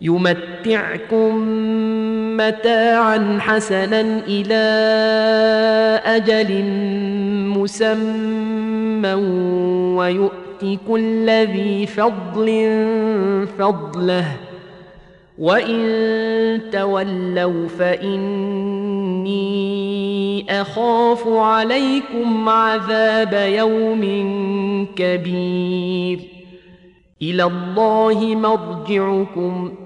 يمتعكم متاعا حسنا إلى أجل مسمى ويؤت كل ذي فضل فضله. وإن تولوا فإني أخاف عليكم عذاب يوم كبير. إلى الله مرجعكم.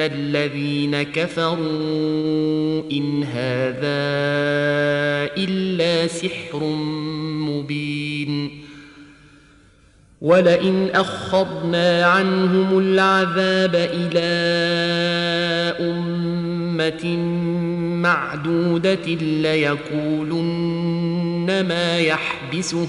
الذين كفروا ان هذا الا سحر مبين ولئن اخرنا عنهم العذاب إلى امه معدوده ليقولن ما يحبسه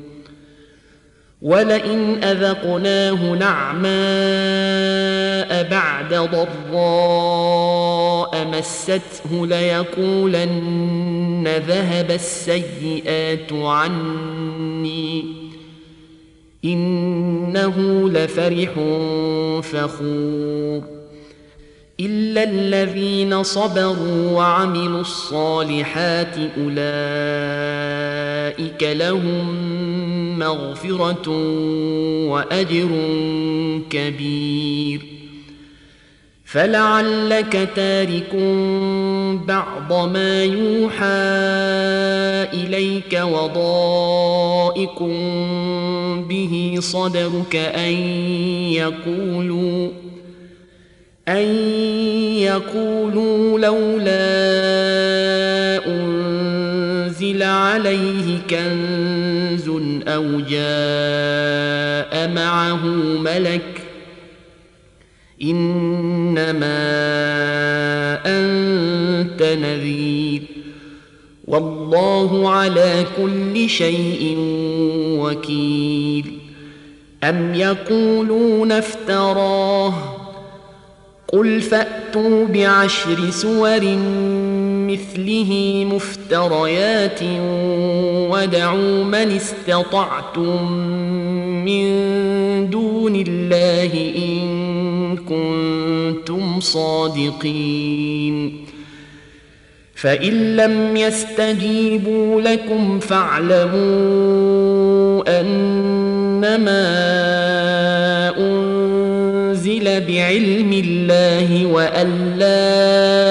ولئن أذقناه نعماء بعد ضراء مسته ليقولن ذهب السيئات عني. إنه لفرح فخور. إلا الذين صبروا وعملوا الصالحات أولئك لهم مغفرة وأجر كبير. فلعلك تارك بعض ما يوحى إليك وضائق به صدرك أن يقولوا أن يقولوا لولا عليه كنز أو جاء معه ملك إنما أنت نذير والله على كل شيء وكيل أم يقولون افتراه قل فأتوا بعشر سور مثله مفتريات ودعوا من استطعتم من دون الله إن كنتم صادقين. فإن لم يستجيبوا لكم فاعلموا أنما أنزل بعلم الله وأن لا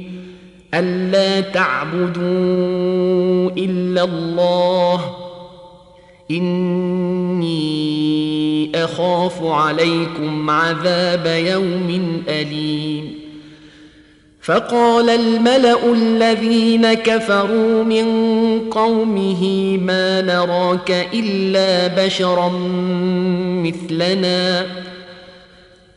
ألا تعبدوا إلا الله. إني أخاف عليكم عذاب يوم أليم. فقال الملأ الذين كفروا من قومه ما نراك إلا بشرا مثلنا.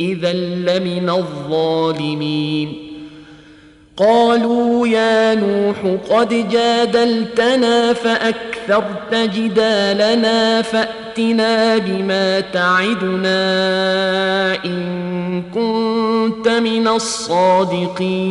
إذا لمن الظالمين. قالوا يا نوح قد جادلتنا فأكثرت جدالنا فأتنا بما تعدنا إن كنت من الصادقين.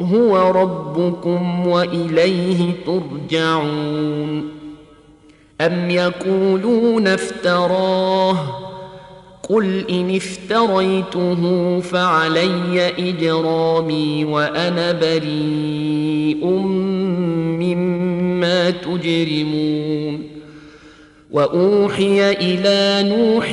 هو ربكم وإليه ترجعون أم يقولون افتراه قل إن افتريته فعلي إجرامي وأنا بريء مما تجرمون وأوحي إلى نوح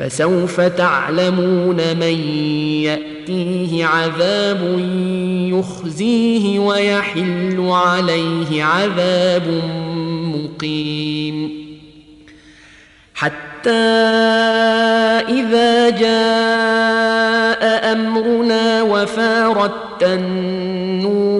فسوف تعلمون من يأتيه عذاب يخزيه ويحل عليه عذاب مقيم. حتى إذا جاء أمرنا النور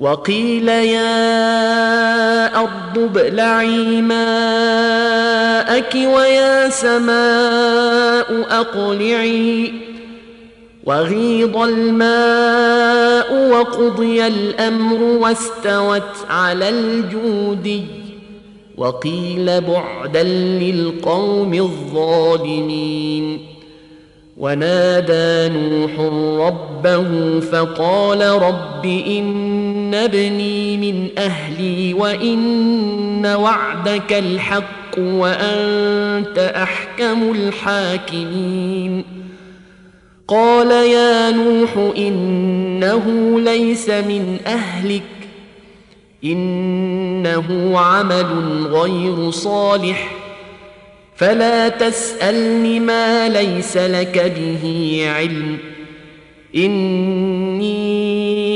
وقيل يا أرض ابلعي ماءك ويا سماء أقلعي. وغيض الماء وقضي الأمر واستوت على الجود. وقيل بعدا للقوم الظالمين. ونادى نوح ربه فقال رب إن ابني من أهلي وإن وعدك الحق وأنت أحكم الحاكمين. قال يا نوح إنه ليس من أهلك إنه عمل غير صالح فلا تسألني ما ليس لك به علم. إني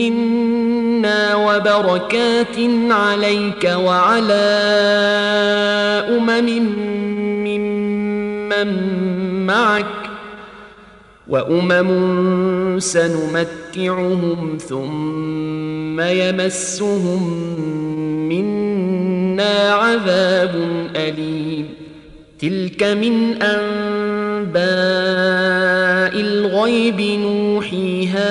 منا وبركات عليك وعلى امم ممن معك وامم سنمتعهم ثم يمسهم منا عذاب اليم تلك من انباء الغيب نوحيها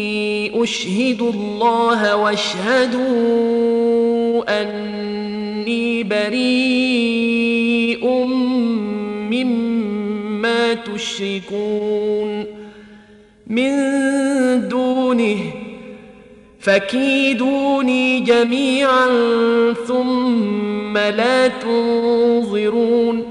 أشهد الله واشهدوا أني بريء مما تشركون من دونه فكيدوني جميعا ثم لا تنظرون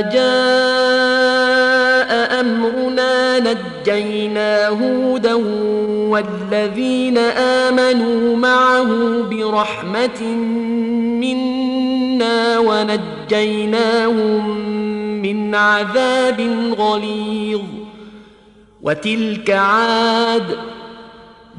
جاء أمرنا نجينا هودا والذين آمنوا معه برحمة منا ونجيناهم من عذاب غليظ وتلك عاد ۖ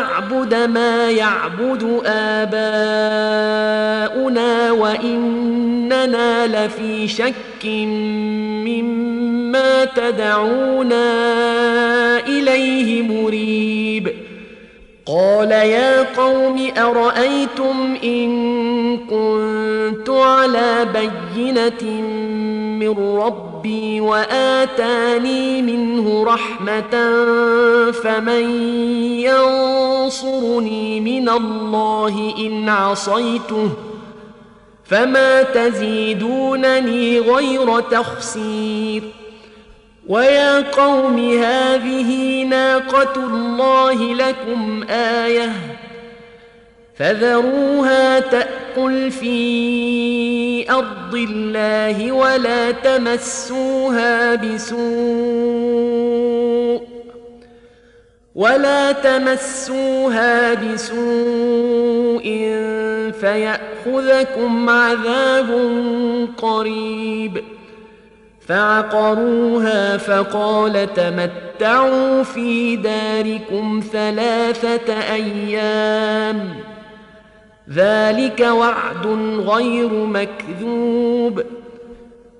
نعبد ما يعبد آباؤنا وإننا لفي شك مما تدعونا إليه مريب. قال يا قوم أرأيتم إن كنت على بينة من ربي وآتاني منه رحمة فمن ينصرني من الله إن عصيته فما تزيدونني غير تخسير ويا قوم هذه ناقة الله لكم آية فذروها تأكل في أرض الله ولا تمسوها بسوء ولا تمسوها بسوء فياخذكم عذاب قريب فعقروها فقال تمتعوا في داركم ثلاثة أيام ذلك وعد غير مكذوب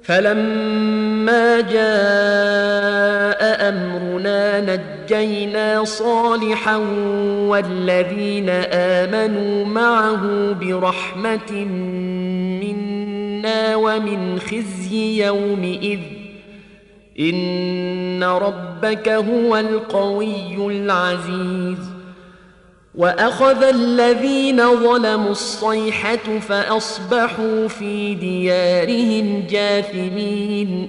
فلما جاء أمرنا نجينا صالحا والذين آمنوا معه برحمة منا ومن خزي يومئذ. إن ربك هو القوي العزيز. وأخذ الذين ظلموا الصيحة فأصبحوا في ديارهم جاثمين.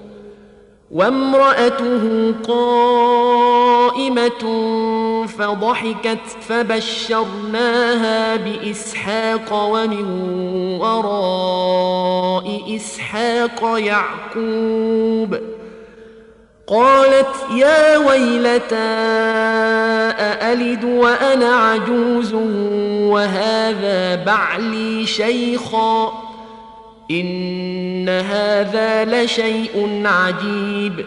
وامرأته قائمة فضحكت فبشرناها بإسحاق ومن وراء إسحاق يعقوب. قالت يا ويلتى أألد وأنا عجوز وهذا بعلي شيخا؟ إن هذا لشيء عجيب.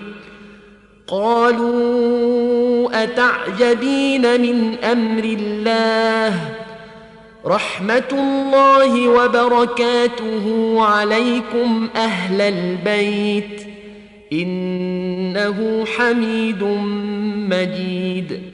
قالوا أتعجبين من أمر الله؟ رحمة الله وبركاته عليكم أهل البيت. إنه حميد مجيد.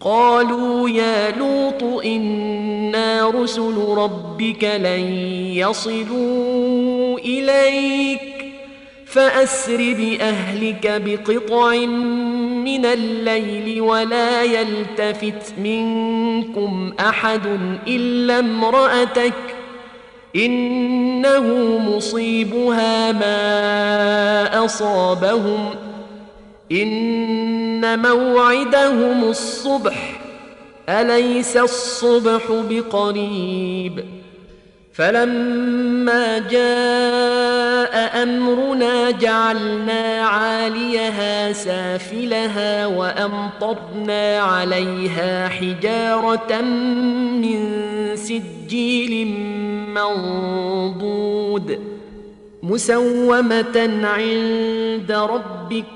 قالوا يا لوط إنا رسل ربك لن يصلوا إليك فأسر بأهلك بقطع من الليل ولا يلتفت منكم أحد إلا امرأتك إنه مصيبها ما أصابهم إن موعدهم الصبح أليس الصبح بقريب؟ فلما جاء أمرنا جعلنا عاليها سافلها وأمطرنا عليها حجارة من سجيل منضود مسومة عند ربك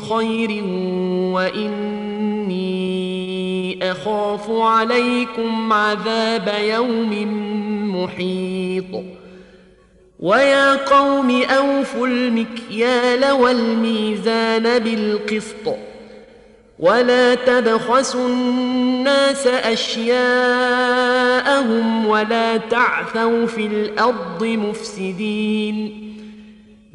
بخير وإني أخاف عليكم عذاب يوم محيط. ويا قوم أوفوا المكيال والميزان بالقسط. ولا تبخسوا الناس أشياءهم ولا تعثوا في الأرض مفسدين.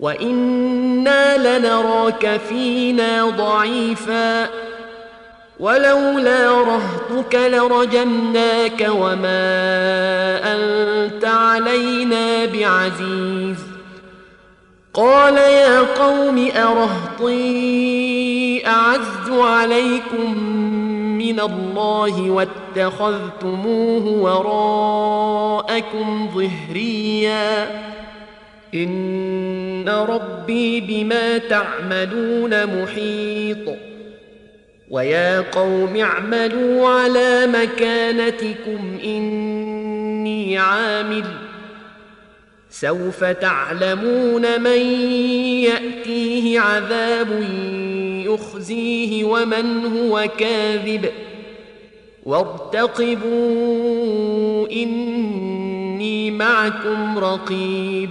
وأنا لنراك فينا ضعيفا ولولا رهطك لرجمناك وما انت علينا بعزيز قال يا قوم ارهطي اعز عليكم من الله واتخذتموه وراءكم ظهريا ان ربي بما تعملون محيط ويا قوم اعملوا على مكانتكم اني عامل سوف تعلمون من ياتيه عذاب يخزيه ومن هو كاذب وارتقبوا اني معكم رقيب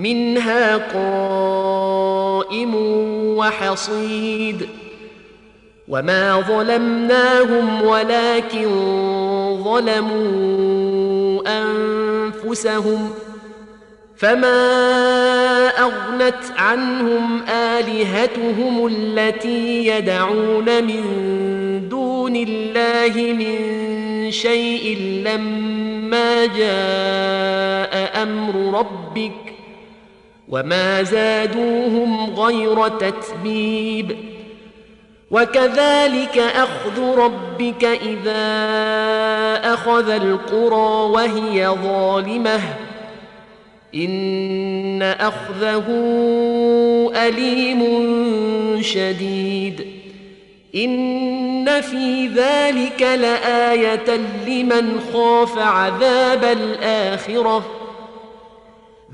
منها قائم وحصيد. وما ظلمناهم ولكن ظلموا أنفسهم فما أغنت عنهم آلهتهم التي يدعون من دون الله من شيء لما جاء أمر ربك وما زادوهم غير تتبيب. وكذلك أخذ ربك إذا أخذ القرى وهي ظالمة. إن أخذه أليم شديد. إن في ذلك لآية لمن خاف عذاب الآخرة.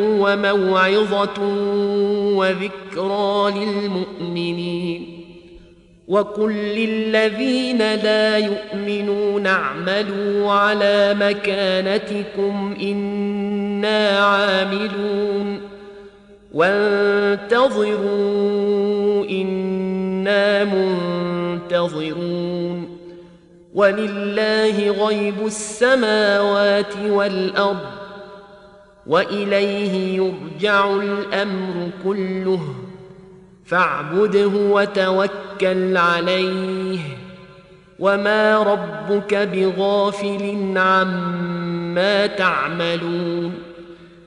وموعظة وذكرى للمؤمنين وقل للذين لا يؤمنون اعملوا على مكانتكم إنا عاملون وانتظروا إنا منتظرون ولله غيب السماوات والأرض وإليه يرجع الأمر كله. فاعبده وتوكل عليه. وما ربك بغافل عما تعملون.